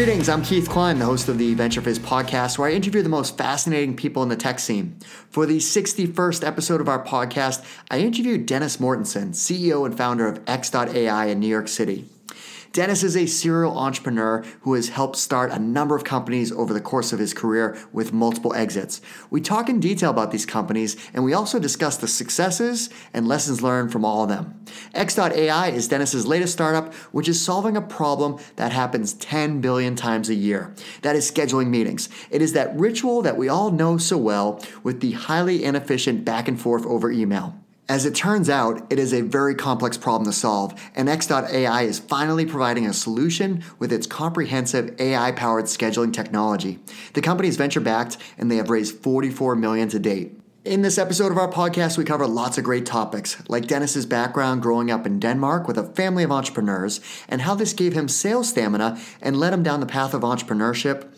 Greetings, I'm Keith Cline, the host of the VentureFizz podcast, where I interview the most fascinating people in the tech scene. For the 61st episode of our podcast, I interviewed Dennis Mortensen, CEO and founder of X.AI in New York City. Dennis is a serial entrepreneur who has helped start a number of companies over the course of his career with multiple exits. We talk in detail about these companies and we also discuss the successes and lessons learned from all of them. X.AI is Dennis's latest startup, which is solving a problem that happens 10 billion times a year. That is scheduling meetings. It is that ritual that we all know so well with the highly inefficient back and forth over email. As it turns out, it is a very complex problem to solve, and X.AI is finally providing a solution with its comprehensive AI powered scheduling technology. The company is venture backed and they have raised 44 million to date. In this episode of our podcast, we cover lots of great topics, like Dennis's background growing up in Denmark with a family of entrepreneurs, and how this gave him sales stamina and led him down the path of entrepreneurship.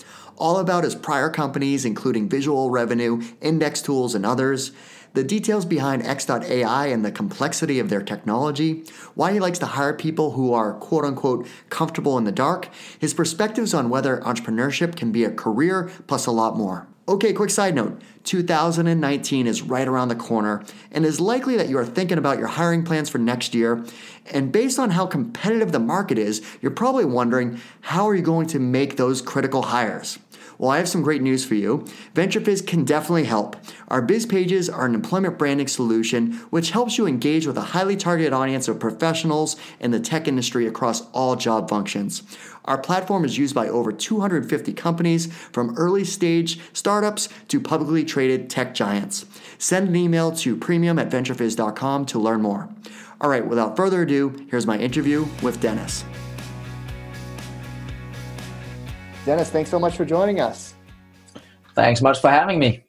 All about his prior companies, including Visual Revenue, Indextools, and others the details behind X.AI and the complexity of their technology, why he likes to hire people who are quote unquote comfortable in the dark, his perspectives on whether entrepreneurship can be a career, plus a lot more. Okay, quick side note 2019 is right around the corner, and it is likely that you are thinking about your hiring plans for next year. And based on how competitive the market is, you're probably wondering how are you going to make those critical hires? Well, I have some great news for you. VentureFizz can definitely help. Our biz pages are an employment branding solution which helps you engage with a highly targeted audience of professionals in the tech industry across all job functions. Our platform is used by over 250 companies, from early stage startups to publicly traded tech giants. Send an email to premium at venturefizz.com to learn more. All right, without further ado, here's my interview with Dennis. Dennis, thanks so much for joining us. Thanks much for having me.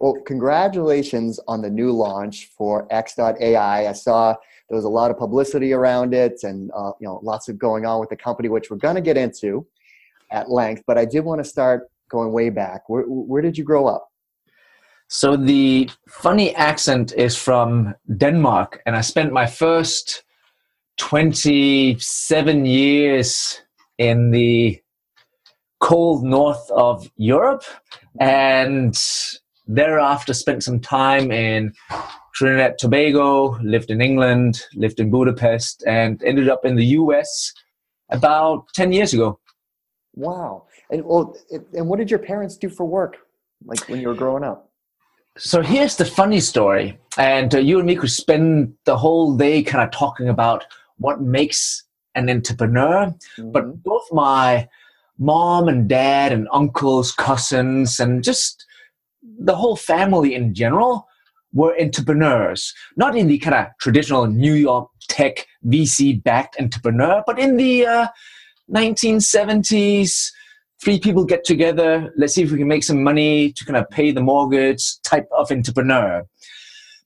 Well, congratulations on the new launch for X.AI. I saw there was a lot of publicity around it and uh, you know lots of going on with the company, which we're going to get into at length. But I did want to start going way back. Where, where did you grow up? So the funny accent is from Denmark, and I spent my first 27 years in the cold north of Europe, and thereafter spent some time in Trinidad Tobago, lived in England, lived in Budapest, and ended up in the US about 10 years ago. Wow. And well, and what did your parents do for work like when you were growing up? So here's the funny story. And uh, you and me could spend the whole day kind of talking about what makes an entrepreneur. Mm-hmm. But both my mom and dad and uncles, cousins, and just the whole family in general were entrepreneurs. Not in the kind of traditional New York tech VC backed entrepreneur, but in the uh, 1970s, three people get together, let's see if we can make some money to kind of pay the mortgage type of entrepreneur.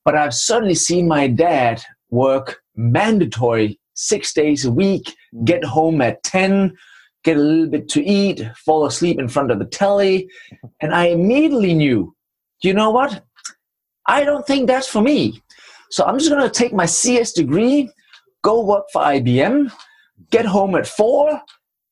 But I've certainly seen my dad work mandatory six days a week, get home at 10, get a little bit to eat, fall asleep in front of the telly. And I immediately knew, you know what? I don't think that's for me. So I'm just going to take my CS degree, go work for IBM, get home at four,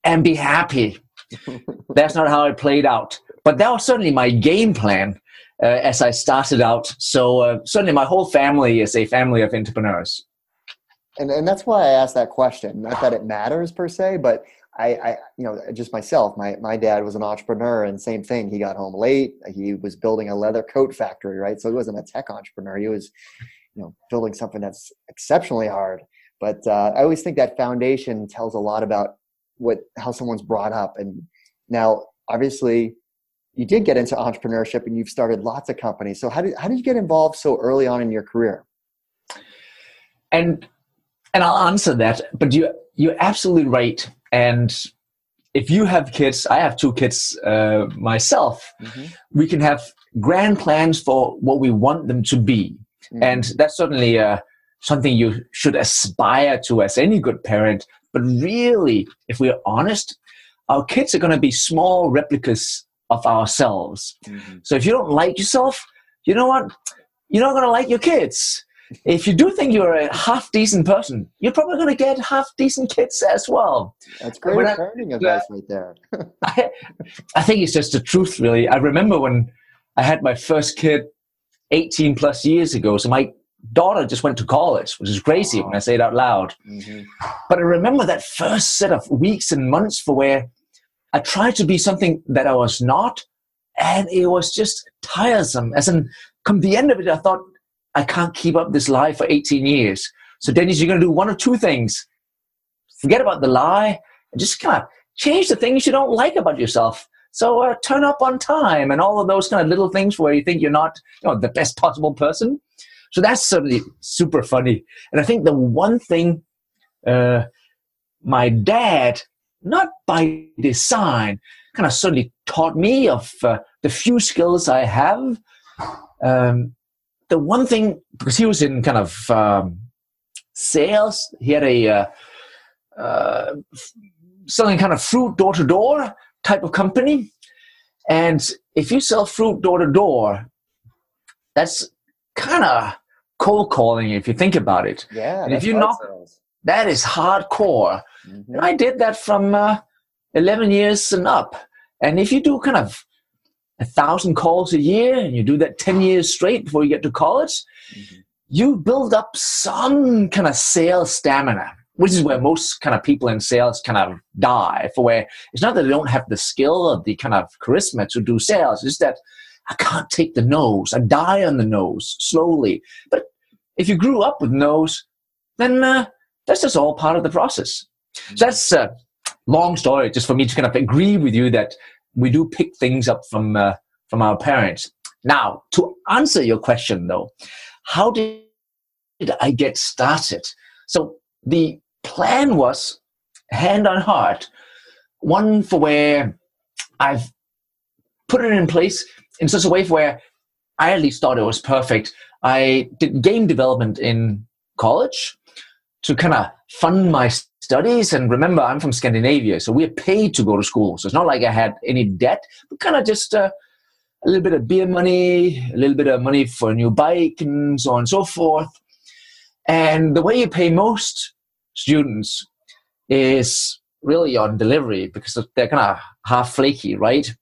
and be happy. that's not how it played out. But that was certainly my game plan uh, as I started out. So uh, certainly my whole family is a family of entrepreneurs. And, and that's why I asked that question. Not that it matters per se, but I, I, you know, just myself, my, my dad was an entrepreneur and same thing. He got home late. He was building a leather coat factory, right? So he wasn't a tech entrepreneur. He was, you know, building something that's exceptionally hard. But uh, I always think that foundation tells a lot about what, how someone's brought up. And now, obviously, you did get into entrepreneurship and you've started lots of companies. So how did, how did you get involved so early on in your career? And, and I'll answer that, but you, you're absolutely right and if you have kids, I have two kids uh, myself, mm-hmm. we can have grand plans for what we want them to be. Mm-hmm. And that's certainly uh, something you should aspire to as any good parent. But really, if we're honest, our kids are going to be small replicas of ourselves. Mm-hmm. So if you don't like yourself, you know what? You're not going to like your kids. If you do think you're a half decent person, you're probably going to get half decent kids as well. That's great parenting advice right there. I, I think it's just the truth, really. I remember when I had my first kid 18 plus years ago. So my daughter just went to college, which is crazy when I say it out loud. Mm-hmm. But I remember that first set of weeks and months for where I tried to be something that I was not, and it was just tiresome. As in, come the end of it, I thought, I can't keep up this lie for 18 years. So, Dennis, you're going to do one of two things forget about the lie and just kind of change the things you don't like about yourself. So, uh, turn up on time and all of those kind of little things where you think you're not you know, the best possible person. So, that's certainly super funny. And I think the one thing uh, my dad, not by design, kind of suddenly taught me of uh, the few skills I have. Um, the one thing because he was in kind of um, sales, he had a uh, uh, selling kind of fruit door to door type of company, and if you sell fruit door to door, that's kind of cold calling if you think about it. Yeah, and if you knock, that is hardcore. Mm-hmm. And I did that from uh, 11 years and up. And if you do kind of a thousand calls a year and you do that 10 years straight before you get to college, mm-hmm. you build up some kind of sales stamina, which is where most kind of people in sales kind of die. For where it's not that they don't have the skill or the kind of charisma to do sales, it's that I can't take the noes. I die on the noes slowly. But if you grew up with noes, then uh, that's just all part of the process. Mm-hmm. So that's a long story just for me to kind of agree with you that we do pick things up from uh, from our parents. Now, to answer your question though, how did I get started? So the plan was hand on heart, one for where I've put it in place in such a way where I at least thought it was perfect. I did game development in college to kind of fund my studies. And remember, I'm from Scandinavia, so we're paid to go to school. So it's not like I had any debt, but kind of just uh, a little bit of beer money, a little bit of money for a new bike, and so on and so forth. And the way you pay most students is really on delivery because they're kind of half flaky, right?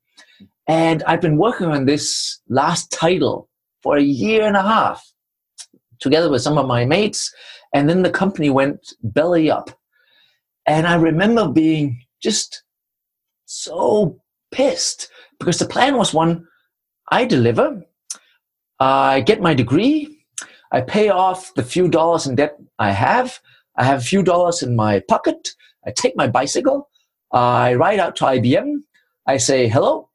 And I've been working on this last title for a year and a half together with some of my mates. And then the company went belly up. And I remember being just so pissed because the plan was one I deliver, I get my degree, I pay off the few dollars in debt I have, I have a few dollars in my pocket, I take my bicycle, I ride out to IBM, I say, hello,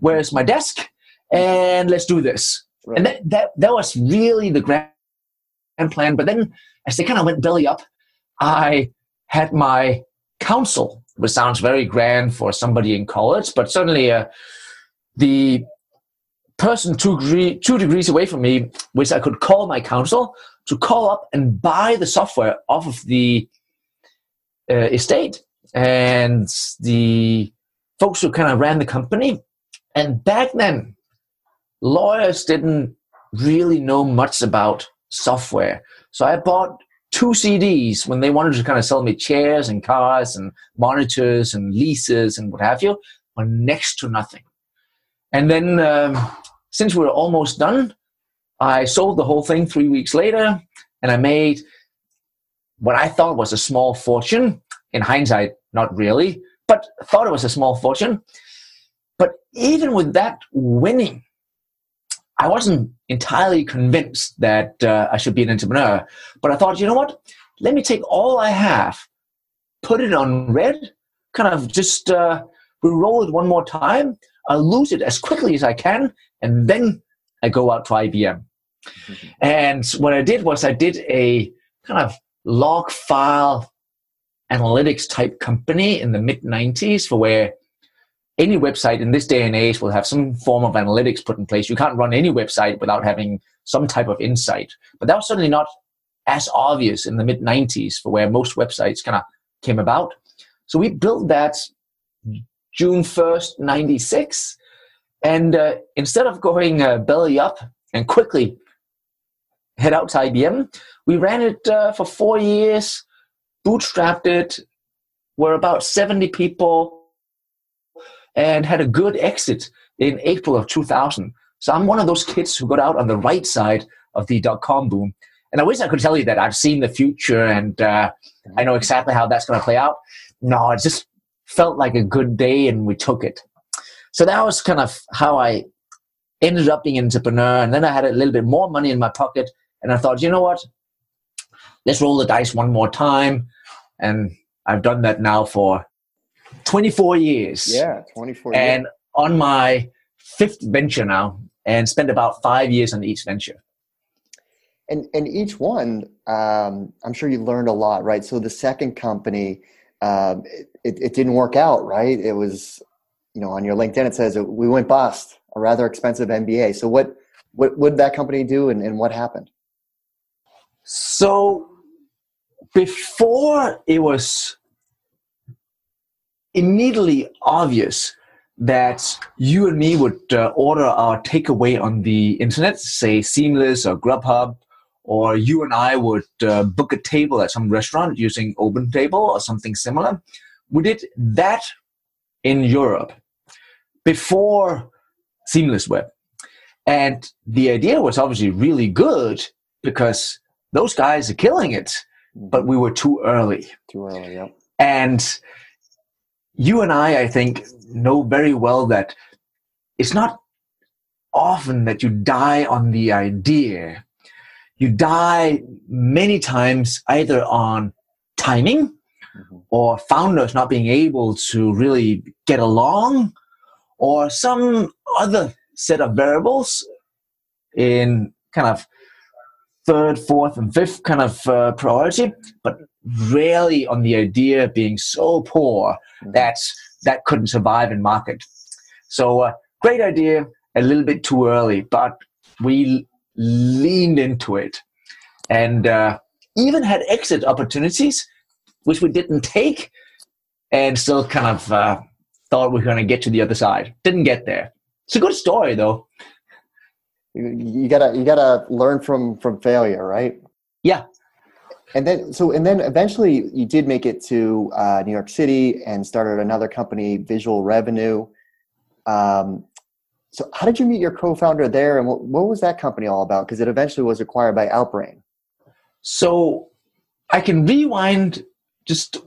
where's my desk? And let's do this. Right. And that, that, that was really the grand plan. But then as they kind of went belly up, I had my counsel, which sounds very grand for somebody in college, but certainly uh, the person two, degree, two degrees away from me, which I could call my counsel, to call up and buy the software off of the uh, estate and the folks who kind of ran the company. And back then, lawyers didn't really know much about software. So I bought two CDs when they wanted to kind of sell me chairs and cars and monitors and leases and what have you for next to nothing. And then um, since we were almost done, I sold the whole thing three weeks later and I made what I thought was a small fortune. In hindsight, not really, but thought it was a small fortune. But even with that winning, I wasn't entirely convinced that uh, I should be an entrepreneur, but I thought, you know what? Let me take all I have, put it on red, kind of just uh, roll it one more time. I'll lose it as quickly as I can, and then I go out to IBM. Mm-hmm. And what I did was I did a kind of log file analytics type company in the mid 90s for where any website in this day and age will have some form of analytics put in place. You can't run any website without having some type of insight. But that was certainly not as obvious in the mid 90s for where most websites kind of came about. So we built that June 1st, 96. And uh, instead of going uh, belly up and quickly head out to IBM. We ran it uh, for four years, bootstrapped it. We're about 70 people and had a good exit in April of 2000. So I'm one of those kids who got out on the right side of the dot com boom. And I wish I could tell you that I've seen the future and uh, I know exactly how that's going to play out. No, it just felt like a good day and we took it. So that was kind of how I ended up being an entrepreneur. And then I had a little bit more money in my pocket and I thought, you know what? Let's roll the dice one more time. And I've done that now for 24 years. Yeah, 24 years. And on my fifth venture now, and spent about five years on each venture. And and each one, um, I'm sure you learned a lot, right? So the second company, uh, it, it didn't work out, right? It was, you know, on your LinkedIn it says we went bust, a rather expensive MBA. So what what would that company do, and, and what happened? So before it was immediately obvious that you and me would uh, order our takeaway on the internet, say Seamless or Grubhub, or you and I would uh, book a table at some restaurant using OpenTable or something similar. We did that in Europe before Seamless Web. And the idea was obviously really good because those guys are killing it, but we were too early. Too early, yeah. And you and I, I think, know very well that it's not often that you die on the idea. You die many times either on timing mm-hmm. or founders not being able to really get along or some other set of variables in kind of third, fourth, and fifth kind of uh, priority, but rarely on the idea being so poor mm-hmm. that couldn't survive in market. So uh, great idea, a little bit too early, but we leaned into it and uh, even had exit opportunities, which we didn't take, and still kind of uh, thought we were going to get to the other side. Didn't get there. It's a good story, though. You, you gotta you gotta learn from from failure, right? Yeah, and then so and then eventually you did make it to uh, New York City and started another company, Visual Revenue. Um, so how did you meet your co-founder there, and what, what was that company all about? Because it eventually was acquired by Outbrain. So I can rewind just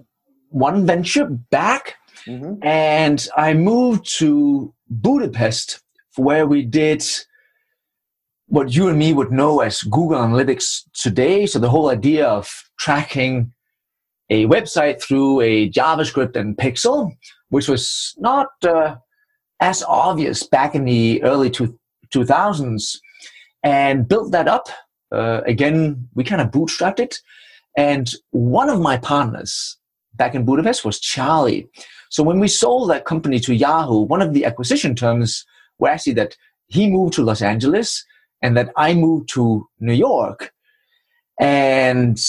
one venture back, mm-hmm. and I moved to Budapest, where we did what you and me would know as Google Analytics today. So the whole idea of tracking a website through a JavaScript and Pixel, which was not uh, as obvious back in the early two, 2000s, and built that up. Uh, again, we kind of bootstrapped it. And one of my partners back in Budapest was Charlie. So when we sold that company to Yahoo, one of the acquisition terms were actually that he moved to Los Angeles and that I moved to New York. And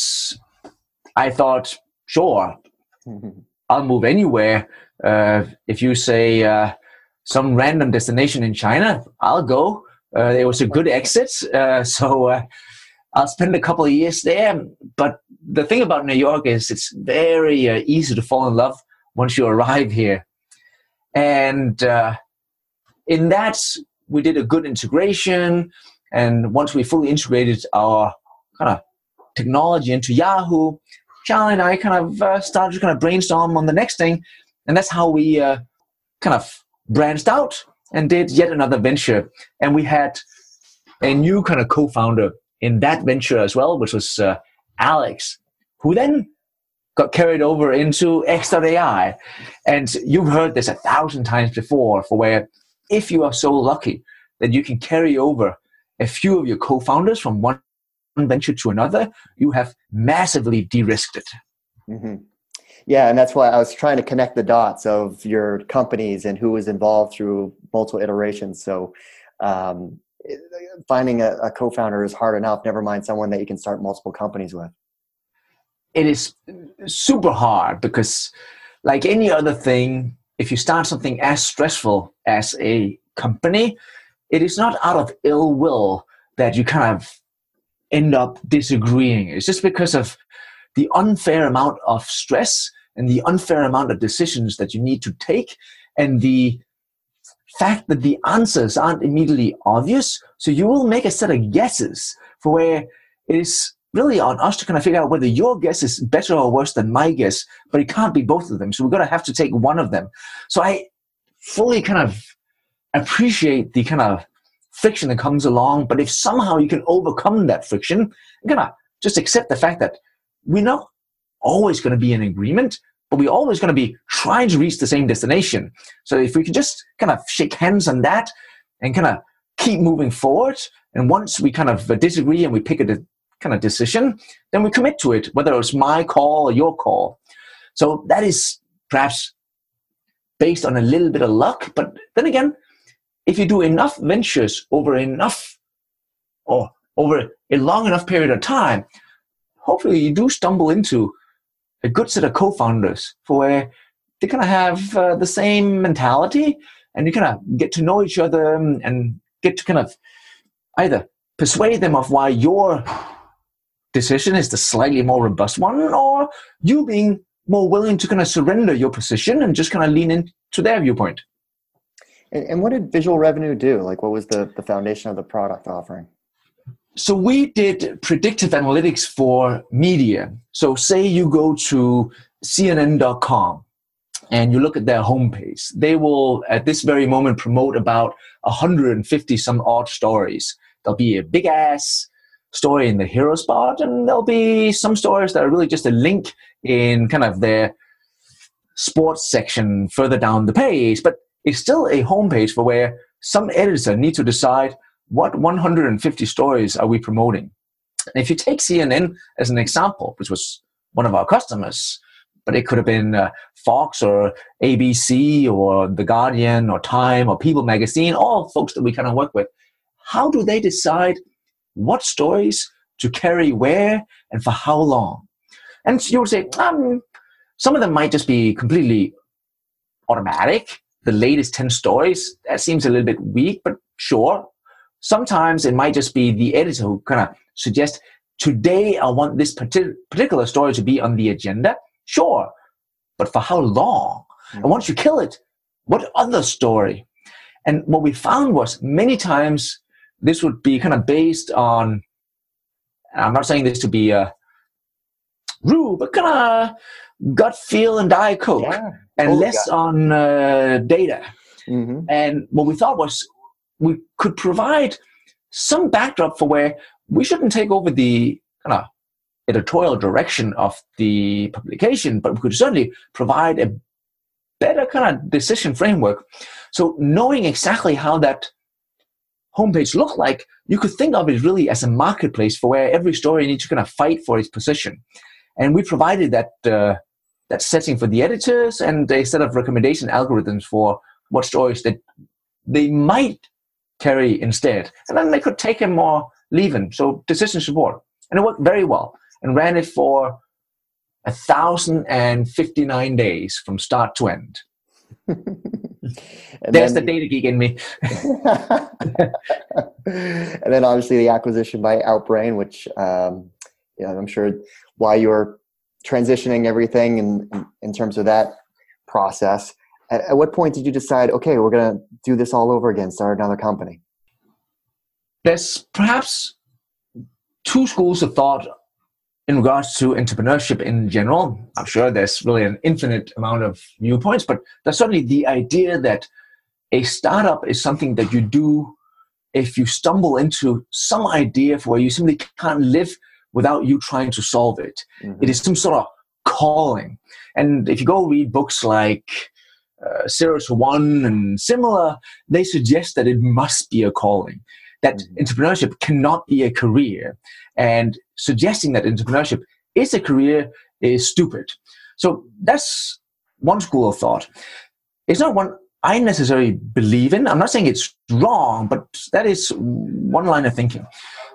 I thought, sure, I'll move anywhere. Uh, if you say uh, some random destination in China, I'll go. Uh, it was a good exit, uh, so uh, I'll spend a couple of years there. But the thing about New York is it's very uh, easy to fall in love once you arrive here. And in that, we did a good integration. And once we fully integrated our kind of technology into Yahoo, Charlie and I kind of uh, started to kind of brainstorm on the next thing. And that's how we uh, kind of branched out and did yet another venture. And we had a new kind of co-founder in that venture as well, which was uh, Alex, who then got carried over into X.AI. And you've heard this a thousand times before for where if you are so lucky that you can carry over a few of your co-founders from one venture to another, you have massively de-risked it. Mm-hmm. Yeah, and that's why I was trying to connect the dots of your companies and who was involved through multiple iterations. So um, finding a, a co-founder is hard enough. Never mind someone that you can start multiple companies with. It is super hard because, like any other thing, if you start something as stressful as a company, it is not out of ill will that you kind of end up disagreeing. It's just because of the unfair amount of stress and the unfair amount of decisions that you need to take and the fact that the answers aren't immediately obvious. So you will make a set of guesses for where it is really on us to kind of figure out whether your guess is better or worse than my guess, but it can't be both of them. So we're going to have to take one of them. So I fully kind of appreciate the kind of friction that comes along. But if somehow you can overcome that friction, you're going to just accept the fact that we're not always going to be in agreement, but we're always going to be trying to reach the same destination. So if we can just kind of shake hands on that and kind of keep moving forward, and once we kind of disagree and we pick a kind of decision, then we commit to it, whether it's my call or your call. So that is perhaps based on a little bit of luck, but then again, if you do enough ventures over enough or over a long enough period of time, hopefully you do stumble into a good set of co-founders for where they kind of have uh, the same mentality and you kind of get to know each other and get to kind of either persuade them of why your decision is the slightly more robust one or you being more willing to kind of surrender your position and just kind of lean into their viewpoint and, and what did visual revenue do like what was the, the foundation of the product offering so we did predictive analytics for media. So say you go to CNN.com and you look at their homepage. They will at this very moment promote about 150 some odd stories. There'll be a big ass story in the hero spot, and there'll be some stories that are really just a link in kind of their sports section further down the page. But it's still a homepage for where some editor needs to decide what 150 stories are we promoting? if you take CNN as an example, which was one of our customers, but it could have been uh, Fox or ABC or The Guardian or Time or People Magazine, all folks that we kind of work with. How do they decide what stories to carry where and for how long? And you would say, um, some of them might just be completely automatic. The latest 10 stories, that seems a little bit weak, but sure, Sometimes it might just be the editor who kind of suggests, today I want this particular story to be on the agenda. Sure. But for how long? Mm-hmm. And once you kill it, what other story? And what we found was many times this would be kind of based on, I'm not saying this to be a rude, but kind of gut feel and Diet Coke, yeah, and totally less on uh, data. Mm-hmm. And what we thought was we could provide some backdrop for where we shouldn't take over the kind of editorial direction of the publication, but we could certainly provide a better kind of decision framework. So knowing exactly how that homepage looked like, you could think of it really as a marketplace for where every story needs to kind of fight for its position. And we provided that uh, that setting for the editors and a set of recommendation algorithms for what stories that they might carry instead. And then they could take him or leave. So decision support. And it worked very well and ran it for a thousand and fifty nine days from start to end. There's the data geek in me. and then obviously the acquisition by Outbrain, which um, yeah, I'm sure why you're transitioning everything in, in terms of that process at, at what point did you decide okay we're going to do this all over again start another company there's perhaps two schools of thought in regards to entrepreneurship in general. I'm sure there's really an infinite amount of viewpoints, but there's certainly the idea that a startup is something that you do if you stumble into some idea for where you simply can't live without you trying to solve it. Mm-hmm. it is some sort of calling. And if you go read books like uh, zero to one and similar, they suggest that it must be a calling, that mm-hmm. entrepreneurship cannot be a career. And suggesting that entrepreneurship is a career is stupid. So that's one school of thought. It's not one I necessarily believe in. I'm not saying it's wrong, but that is one line of thinking.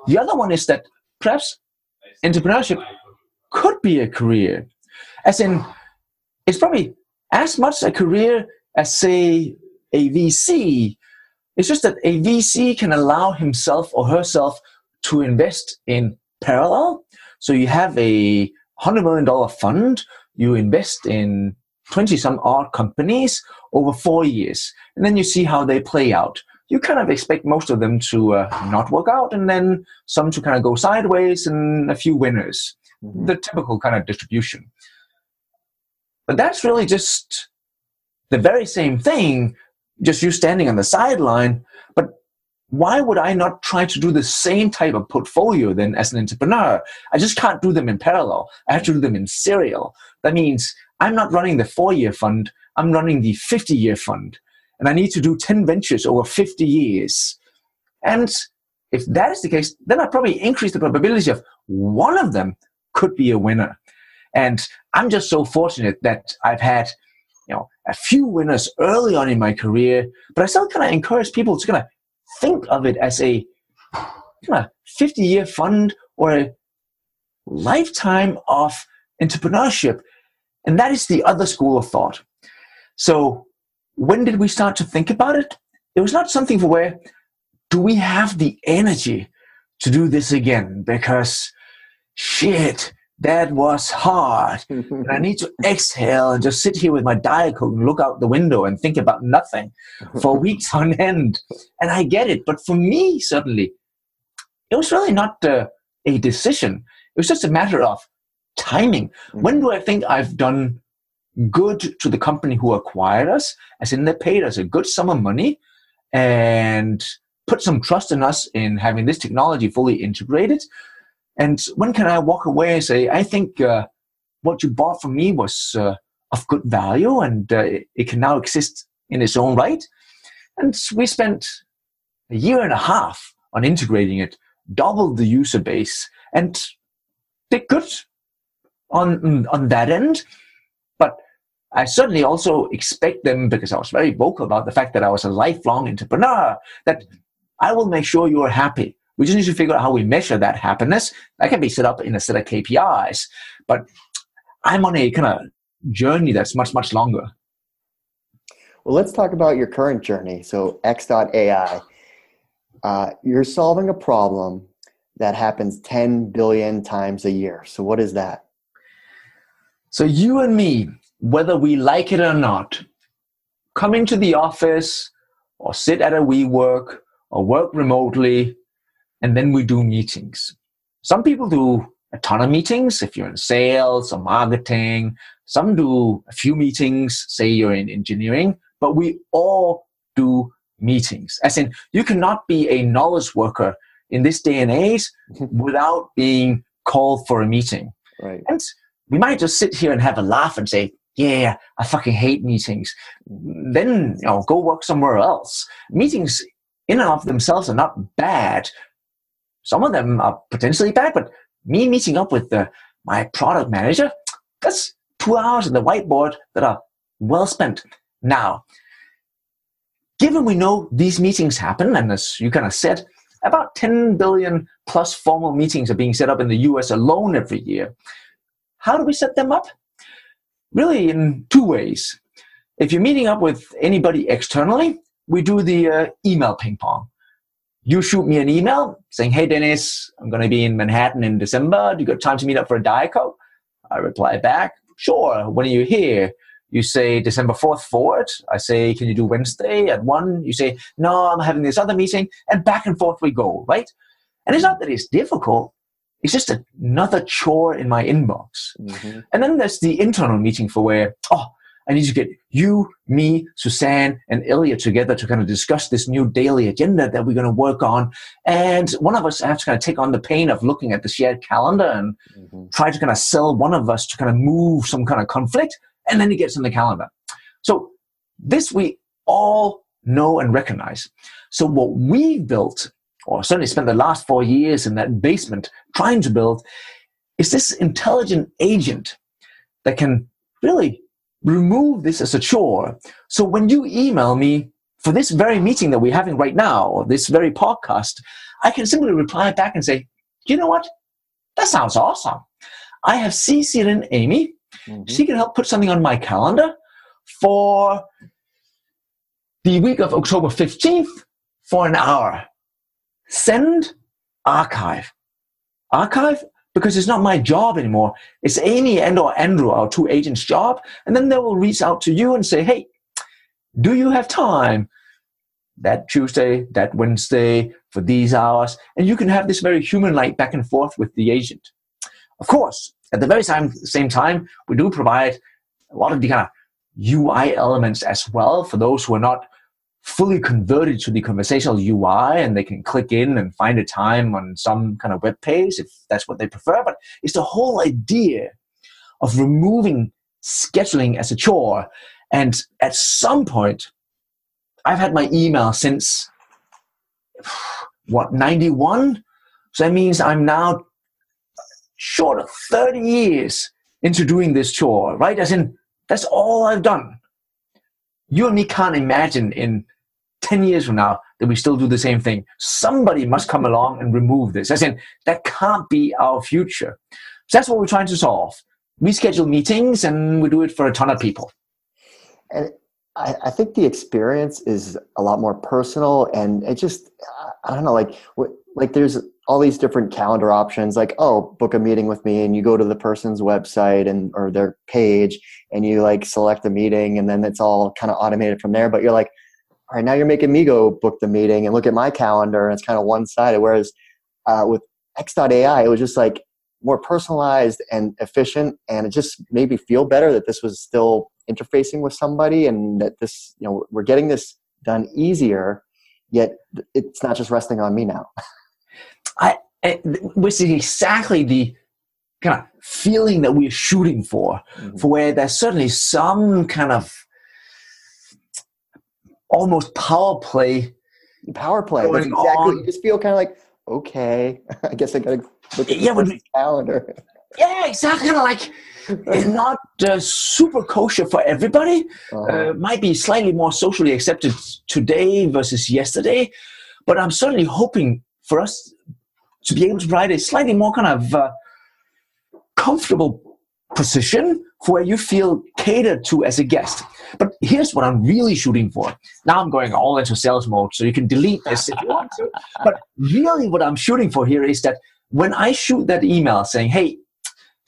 The other one is that perhaps entrepreneurship could be a career, as in, it's probably as much a career as, say, a VC. It's just that a VC can allow himself or herself to invest in parallel. So you have a $100 million fund, you invest in 20 some odd companies over four years, and then you see how they play out. You kind of expect most of them to uh, not work out, and then some to kind of go sideways, and a few winners. Mm-hmm. The typical kind of distribution. But that's really just the very same thing, just you standing on the sideline. But why would I not try to do the same type of portfolio then as an entrepreneur? I just can't do them in parallel. I have to do them in serial. That means I'm not running the four year fund, I'm running the 50 year fund. And I need to do 10 ventures over 50 years. And if that is the case, then I probably increase the probability of one of them could be a winner. And I'm just so fortunate that I've had, you know, a few winners early on in my career, but I still kind of encourage people to kind of think of it as a kind of 50 year fund or a lifetime of entrepreneurship. And that is the other school of thought. So when did we start to think about it? It was not something for where do we have the energy to do this again? Because shit, that was hard. and I need to exhale and just sit here with my diet coke and look out the window and think about nothing for weeks on end. And I get it. But for me, suddenly, it was really not uh, a decision. It was just a matter of timing. When do I think I've done good to the company who acquired us, as in they paid us a good sum of money and put some trust in us in having this technology fully integrated? And when can I walk away and say, I think uh, what you bought from me was uh, of good value and uh, it can now exist in its own right? And we spent a year and a half on integrating it, doubled the user base, and did good on, on that end. I certainly also expect them, because I was very vocal about the fact that I was a lifelong entrepreneur, that I will make sure you are happy. We just need to figure out how we measure that happiness. That can be set up in a set of KPIs. But I'm on a kind of journey that's much, much longer. Well, let's talk about your current journey. So, X.AI, uh, you're solving a problem that happens 10 billion times a year. So, what is that? So, you and me, whether we like it or not, come into the office or sit at a WeWork or work remotely and then we do meetings. Some people do a ton of meetings if you're in sales or marketing. Some do a few meetings, say you're in engineering, but we all do meetings. As in, you cannot be a knowledge worker in this day and age without being called for a meeting. Right. And we might just sit here and have a laugh and say, yeah, I fucking hate meetings. Then, you know, go work somewhere else. Meetings in and of themselves are not bad, some of them are potentially bad, but me meeting up with the, my product manager, that's two hours at the whiteboard that are well spent. Now, given we know these meetings happen, and as you kind of said, about 10 billion plus formal meetings are being set up in the US alone every year. How do we set them up? Really, in two ways. If you're meeting up with anybody externally, we do the uh, email ping pong you shoot me an email saying, Hey, Dennis, I'm going to be in Manhattan in December. Do you got time to meet up for a Diet Coke? I reply back, Sure. When are you here? You say December 4th forward. I say, Can you do Wednesday at 1? You say, No, I'm having this other meeting. And back and forth we go, right? And it's not that it's difficult. It's just another chore in my inbox. Mm-hmm. And then there's the internal meeting for where, oh, I need to get you, me, Suzanne, and Ilya together to kind of discuss this new daily agenda that we're going to work on. And one of us has to kind of take on the pain of looking at the shared calendar and mm-hmm. try to kind of sell one of us to kind of move some kind of conflict. And then it gets on the calendar. So this we all know and recognize. So what we built, or certainly spent the last four years in that basement trying to build, is this intelligent agent that can really remove this as a chore. So when you email me for this very meeting that we're having right now, or this very podcast, I can simply reply back and say, you know what? That sounds awesome. I have CC'd in Amy. Mm-hmm. She can help put something on my calendar for the week of October 15th for an hour. Send, archive. archive because it's not my job anymore. It's Amy and or Andrew, our two agents' job. And then they will reach out to you and say, hey, do you have time that Tuesday, that Wednesday, for these hours? And you can have this very human-like back and forth with the agent. Of course, at the very same, same time, we do provide a lot of the kind of UI elements as well for those who are not fully converted to the conversational UI and they can click in and find a time on some kind of web page if that's what they prefer. But it's the whole idea of removing scheduling as a chore. And at some point, I've had my email since what, 91? So that means I'm now short of 30 years into doing this chore, right? As in, that's all I've done. You and me can't imagine in 10 years from now that we still do the same thing. Somebody must come along and remove this. I said, that can't be our future. So that's what we're trying to solve. We schedule meetings and we do it for a ton of people. And I, I think the experience is a lot more personal and it just, I don't know, like, like there's all these different calendar options like oh book a meeting with me and you go to the person's website and or their page and you like select the meeting and then it's all kind of automated from there but you're like all right, now you're making me go book the meeting and look at my calendar, and it's kind of one sided. Whereas uh, with X.AI, it was just like more personalized and efficient, and it just made me feel better that this was still interfacing with somebody, and that this, you know, we're getting this done easier. Yet it's not just resting on me now. I, which is exactly the kind of feeling that we're shooting for, mm-hmm. for where there's certainly some kind of almost power play. Power play. That's exactly. On. You just feel kind of like, okay, I guess I gotta look at yeah, the calendar. Yeah, exactly. Kind of like not uh, super kosher for everybody. Uh-huh. Uh, might be slightly more socially accepted today versus yesterday, but I'm certainly hoping for us to be able to provide a slightly more kind of uh, comfortable position where you feel catered to as a guest. But here's what I'm really shooting for. Now I'm going all into sales mode, so you can delete this if you want to. But really, what I'm shooting for here is that when I shoot that email saying, hey,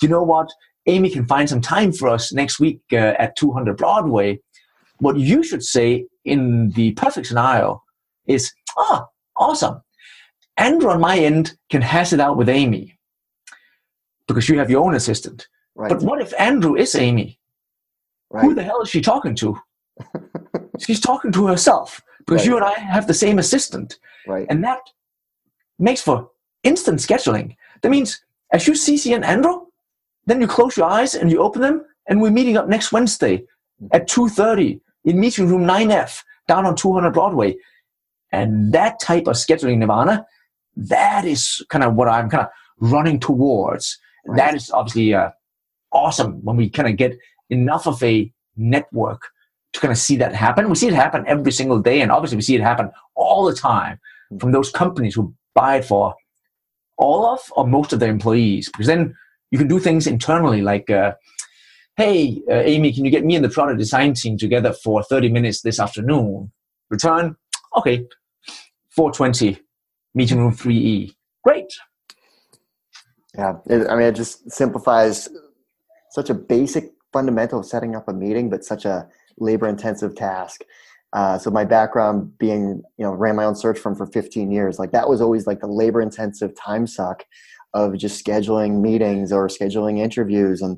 you know what? Amy can find some time for us next week uh, at 200 Broadway. What you should say in the perfect scenario is, ah, oh, awesome. Andrew on my end can hash it out with Amy because you have your own assistant. Right. But what if Andrew is Amy? Right. Who the hell is she talking to? She's talking to herself because right. you and I have the same assistant. Right. And that makes for instant scheduling. That means as you CC and Andrew, then you close your eyes and you open them, and we're meeting up next Wednesday at 2.30 in meeting room 9F down on 200 Broadway. And that type of scheduling nirvana, that is kind of what I'm kind of running towards. Right. That is obviously uh, awesome when we kind of get enough of a network to kind of see that happen. We see it happen every single day, and obviously we see it happen all the time from those companies who buy it for all of or most of their employees. Because then you can do things internally like, uh, hey, uh, Amy, can you get me and the product design team together for 30 minutes this afternoon? Return, okay, 420, meeting room 3E. Great. Yeah, it, I mean, it just simplifies such a basic fundamental of setting up a meeting, but such a labor intensive task. Uh, so my background being, you know, ran my own search firm for 15 years. Like that was always like the labor intensive time suck of just scheduling meetings or scheduling interviews and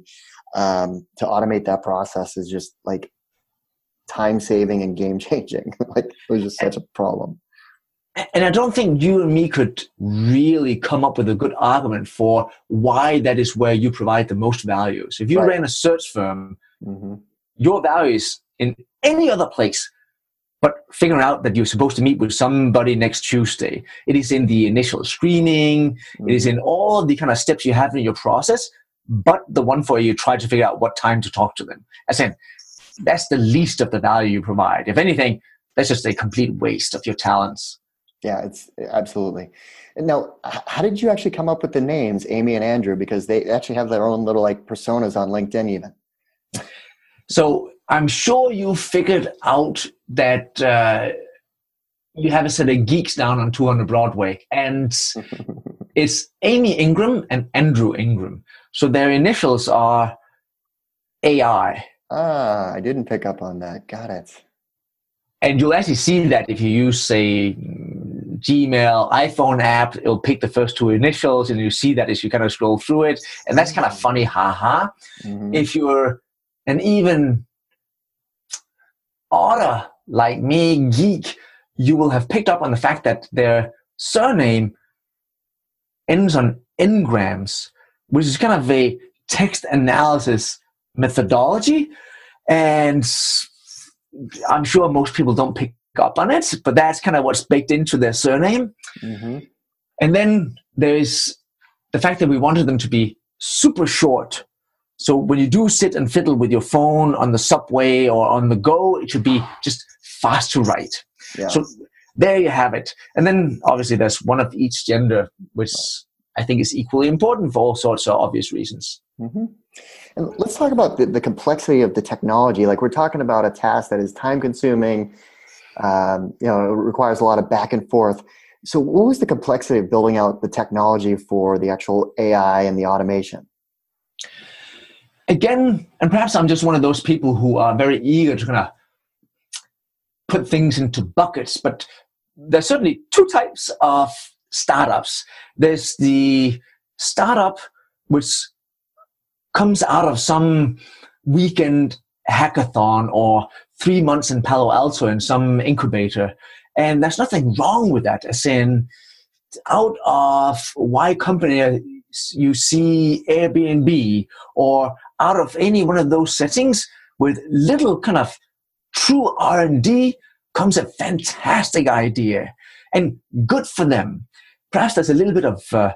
um, to automate that process is just like time saving and game changing. like it was just such a problem and I don't think you and me could really come up with a good argument for why that is where you provide the most value. So if you right. ran a search firm, mm-hmm. your value is in any other place but figuring out that you're supposed to meet with somebody next Tuesday. It is in the initial screening, mm-hmm. it is mm-hmm. in all the kind of steps you have in your process, but the one for you try to figure out what time to talk to them. I said, that's the least of the value you provide. If anything, that's just a complete waste of your talents yeah, it's absolutely. Now, how did you actually come up with the names Amy and Andrew? Because they actually have their own little like personas on LinkedIn, even. So I'm sure you figured out that uh, you have a set of geeks down on 200 Broadway, and It's Amy Ingram and Andrew Ingram. So their initials are AI. Ah, I didn't pick up on that. Got it. And you'll actually see that if you use, say, Gmail, iPhone app, it'll pick the first two initials, and you see that as you kind of scroll through it. And that's kind of funny, haha. Mm-hmm. If you're an even odder like me, geek, you will have picked up on the fact that their surname ends on n-grams, which is kind of a text analysis methodology. And I'm sure most people don't pick up on it, but that's kind of what's baked into their surname. Mm-hmm. And then there's the fact that we wanted them to be super short. So when you do sit and fiddle with your phone on the subway or on the go, it should be just fast to write. Yeah. So there you have it. And then obviously there's one of each gender, which I think is equally important for all sorts of obvious reasons. Mm-hmm. And let's talk about the, the, complexity of the technology. Like we're talking about a task that is time consuming, um, you know, it requires a lot of back and forth. So what was the complexity of building out the technology for the actual AI and the automation? Again, and perhaps I'm just one of those people who are very eager to kind of put things into buckets, but there's certainly two types of startups. There's the startup which comes out of some weekend hackathon or three months in Palo Alto in some incubator. And there's nothing wrong with that. As in, out of Y Combinator, you see Airbnb, or out of any one of those settings with little kind of true R&D comes a fantastic idea and good for them. Perhaps there's a little bit of uh,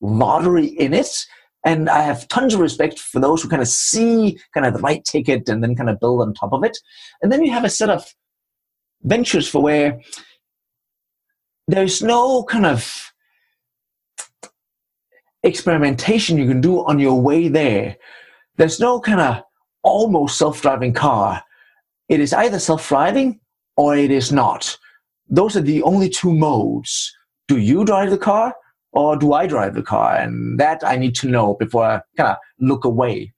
lottery in it, and I have tons of respect for those who kind of see kind of the right ticket and then kind of build on top of it. And then you have a set of ventures for where there's no kind of experimentation you can do on your way there. There's no kind of almost self-driving car. It is either self-driving or it is not. Those are the only two modes. Do you drive the car or do I drive the car? And that I need to know before I kind of look away.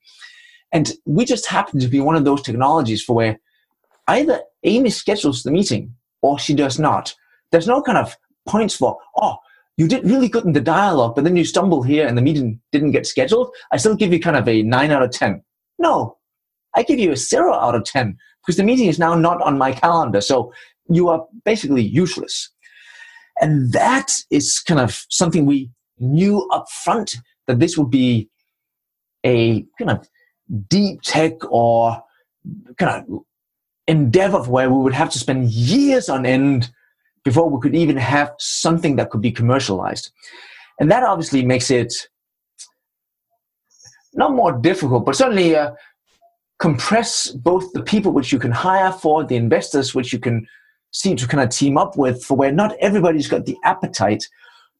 And we just happen to be one of those technologies for where either Amy schedules the meeting or she does not. There's no kind of points for, oh, you did really good in the dialogue, but then you stumble here and the meeting didn't get scheduled. I still give you kind of a nine out of 10. No, I give you a zero out of 10 because the meeting is now not on my calendar. So you are basically useless. And that is kind of something we knew up front that this would be a kind of deep tech or kind of endeavor where we would have to spend years on end before we could even have something that could be commercialized. And that obviously makes it not more difficult, but certainly uh, compress both the people which you can hire for, the investors which you can see to kind of team up with, for where not everybody's got the appetite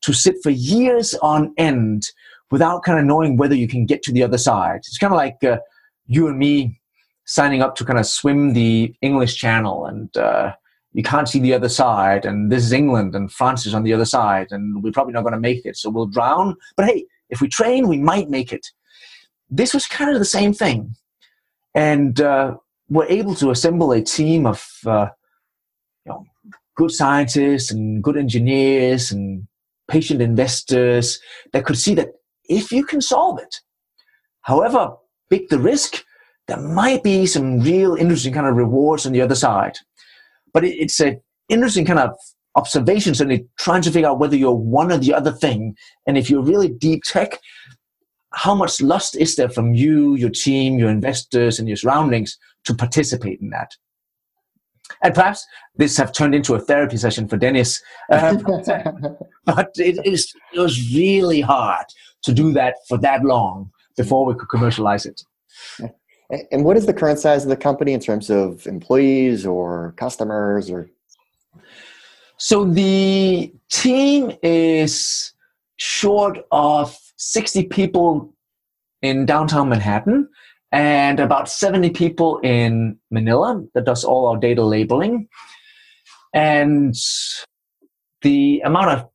to sit for years on end without kind of knowing whether you can get to the other side. It's kind of like uh, you and me signing up to kind of swim the English Channel and uh, you can't see the other side and this is England and France is on the other side and we're probably not going to make it. So we'll drown. But hey, if we train, we might make it. This was kind of the same thing and uh, we're able to assemble a team of uh, good scientists and good engineers and patient investors that could see that if you can solve it, however big the risk, there might be some real interesting kind of rewards on the other side. But it, it's an interesting kind of observation, certainly trying to figure out whether you're one or the other thing. And if you're really deep tech, how much lust is there from you, your team, your investors, and your surroundings to participate in that? And perhaps this have turned into a therapy session for Dennis, uh, but it, is, it was really hard to do that for that long before we could commercialize it. And what is the current size of the company in terms of employees or customers or? So the team is short of 60 people in downtown Manhattan and about 70 people in Manila that does all our data labeling. And the amount of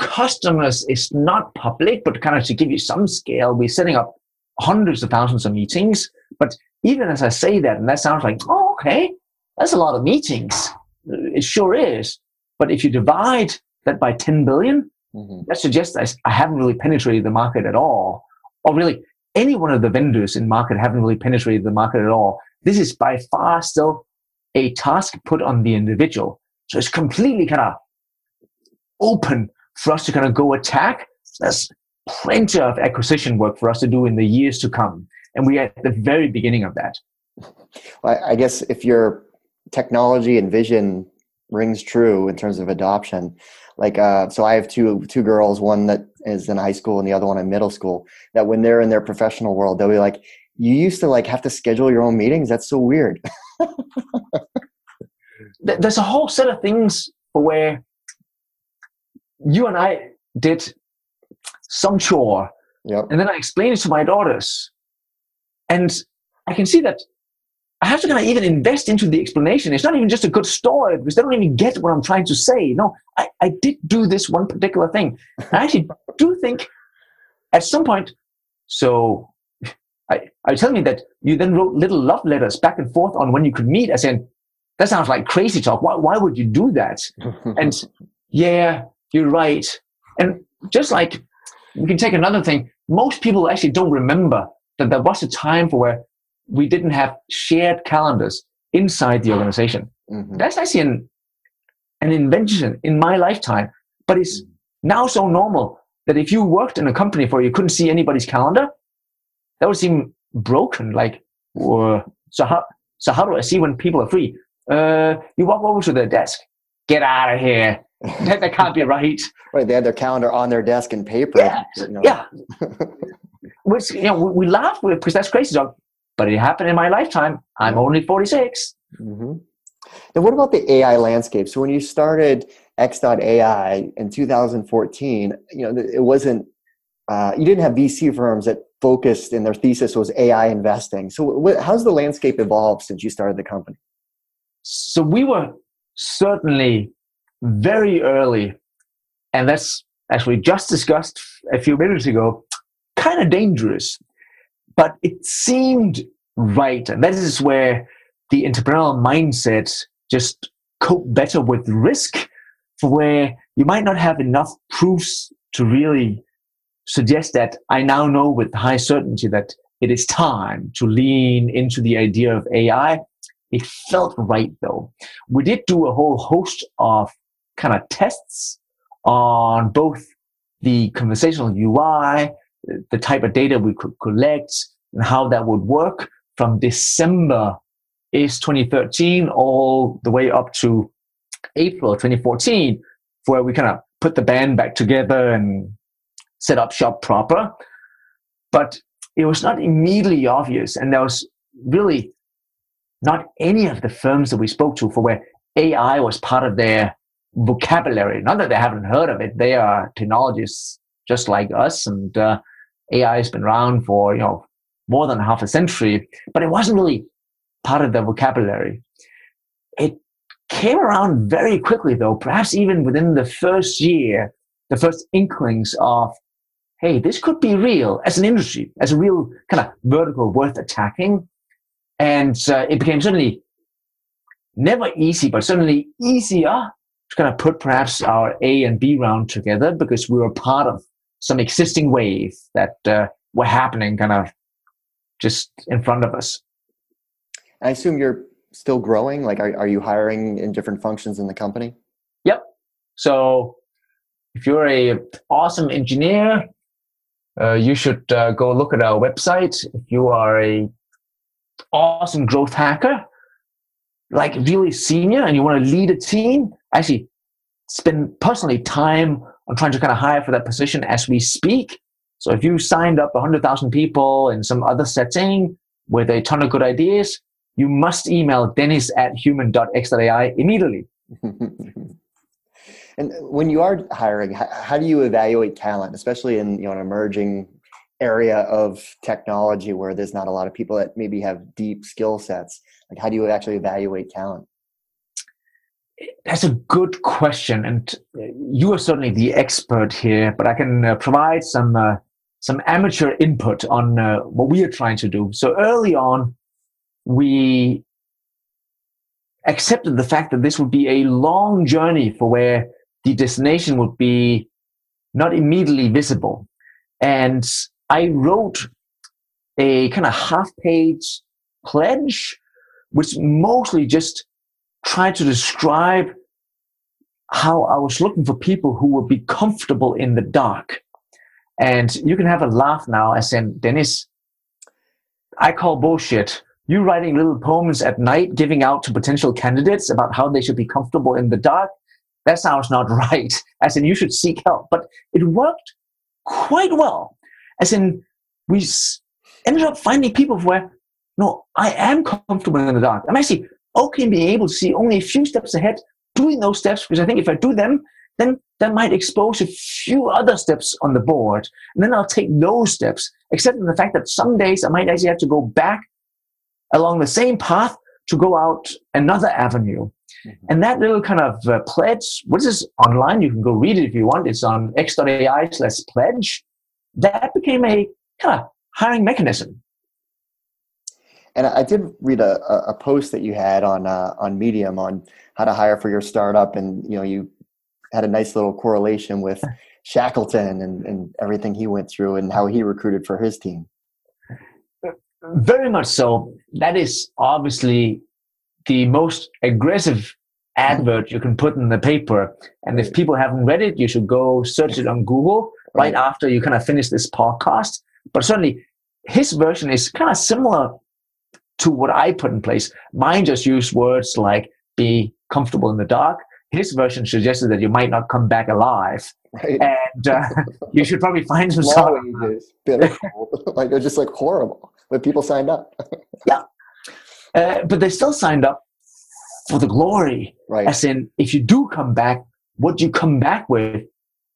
customers is not public, but kind of to give you some scale, we're setting up hundreds of thousands of meetings. But even as I say that, and that sounds like, oh, okay, that's a lot of meetings. It sure is. But if you divide that by 10 billion, mm-hmm. that suggests I, I haven't really penetrated the market at all. Or really, any one of the vendors in market haven't really penetrated the market at all. This is by far still a task put on the individual. So it's completely kind of open for us to kind of go attack. There's plenty of acquisition work for us to do in the years to come. And we're at the very beginning of that. Well, I guess if your technology and vision rings true in terms of adoption, like uh, so i have two two girls one that is in high school and the other one in middle school that when they're in their professional world they'll be like you used to like have to schedule your own meetings? That's so weird. There's a whole set of things where you and i did some chore yep. and then i explained it to my daughters. And i can see that I have to kind of even invest into the explanation. It's not even just a good story because they don't even get what I'm trying to say. No, I, I did do this one particular thing. I actually do think at some point, so I, you telling me that you then wrote little love letters back and forth on when you could meet? I said, that sounds like crazy talk. Why, why would you do that? and yeah, you're right. And just like we can take another thing, most people actually don't remember that there was a time for where we didn't have shared calendars inside the organization. Mm-hmm. That's actually an, an invention in my lifetime, but it's mm-hmm. now so normal that if you worked in a company where you couldn't see anybody's calendar, that would seem broken. Like, uh, so how, so how do I see when people are free? Uh, you walk over to their desk. Get out of here. that, that can't be right. Right. They had their calendar on their desk in paper. Yeah. You know. yeah. Which, you know, we, we laugh because that's crazy but it happened in my lifetime. I'm only 46. Mm-hmm. And what about the AI landscape? So when you started X.AI in 2014, you know, it wasn't, uh, you didn't have VC firms that focused in their thesis was AI investing. So what, how's the landscape evolved since you started the company? So we were certainly very early, and that's as we just discussed a few minutes ago, kind of dangerous but it seemed right. And that is where the entrepreneurial mindset just cope better with risk, for where you might not have enough proofs to really suggest that I now know with high certainty that it is time to lean into the idea of AI. It felt right though. We did do a whole host of kind of tests on both the conversational UI, the type of data we could collect and how that would work from December is 2013 all the way up to April 2014, where we kind of put the band back together and set up shop proper. But it was not immediately obvious, and there was really not any of the firms that we spoke to for where AI was part of their vocabulary. Not that they haven't heard of it; they are technologists just like us, and uh, AI has been around for you know more than half a century, but it wasn't really part of the vocabulary. It came around very quickly, though, perhaps even within the first year, the first inklings of, hey, this could be real as an industry, as a real kind of vertical worth attacking. And uh, it became certainly never easy, but certainly easier to kind of put perhaps our A and B round together because we were part of some existing wave that uh, were happening kind of just in front of us. I assume you're still growing. Like, are, are you hiring in different functions in the company? Yep. So if you're a awesome engineer, uh, you should uh, go look at our website. If you are a awesome growth hacker, like really senior, and you want to lead a team, actually spend personally time on trying to kind of hire for that position as we speak. So if you signed up 100,000 people in some other setting with a ton of good ideas, you must email dennis at human.x.ai immediately. and when you are hiring, how do you evaluate talent, especially in you know, an emerging area of technology where there's not a lot of people that maybe have deep skill sets? Like, how do you actually evaluate talent? That's a good question, and you are certainly the expert here. But I can uh, provide some uh, some amateur input on uh, what we are trying to do. So early on, we accepted the fact that this would be a long journey for where the destination would be not immediately visible. And I wrote a kind of half page pledge, which mostly just tried to describe how I was looking for people who would be comfortable in the dark. And you can have a laugh now, as in, Dennis, I call bullshit. You writing little poems at night, giving out to potential candidates about how they should be comfortable in the dark, that sounds not right. As in, you should seek help. But it worked quite well. As in, we ended up finding people where, no, I am comfortable in the dark. I'm actually okay being able to see only a few steps ahead, doing those steps, because I think if I do them, then that might expose a few other steps on the board. And then I'll take those steps, except in the fact that some days I might actually have to go back along the same path to go out another avenue. Mm-hmm. And that little kind of uh, pledge, what is this online? You can go read it if you want. It's on x.ai slash pledge. That became a kind of hiring mechanism. And I did read a, a post that you had on uh, on Medium on how to hire for your startup, and you know you had a nice little correlation with Shackleton and, and everything he went through and how he recruited for his team. Very much so. That is obviously the most aggressive advert you can put in the paper. And if people haven't read it, you should go search it on Google right, right after you kind of finish this podcast. But certainly his version is kind of similar to what I put in place. Mine just used words like be comfortable in the dark. His version suggested that you might not come back alive. Right. And uh, you should probably find some Long wages, like they're just like horrible. But people signed up. yeah. Uh, but they still signed up for the glory. Right. As in, if you do come back, what you come back with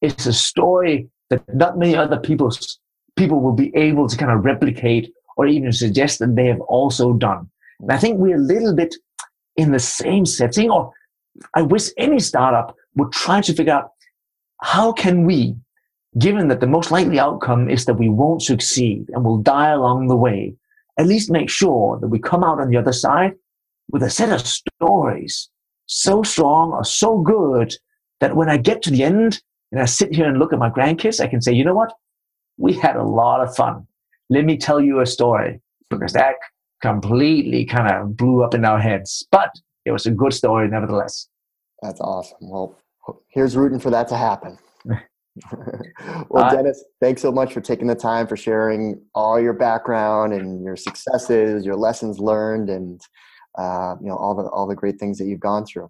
is a story that not many other people's people will be able to kind of replicate or even suggest that they have also done. And I think we're a little bit in the same setting, or I wish any startup would try to figure out how can we, given that the most likely outcome is that we won't succeed and we'll die along the way, at least make sure that we come out on the other side with a set of stories so strong or so good that when I get to the end and I sit here and look at my grandkids, I can say, you know what? We had a lot of fun let me tell you a story because that completely kind of blew up in our heads. But it was a good story nevertheless. That's awesome. Well, here's rooting for that to happen. well, uh, Dennis, thanks so much for taking the time for sharing all your background and your successes, your lessons learned, and uh, you know all the all the great things that you've gone through.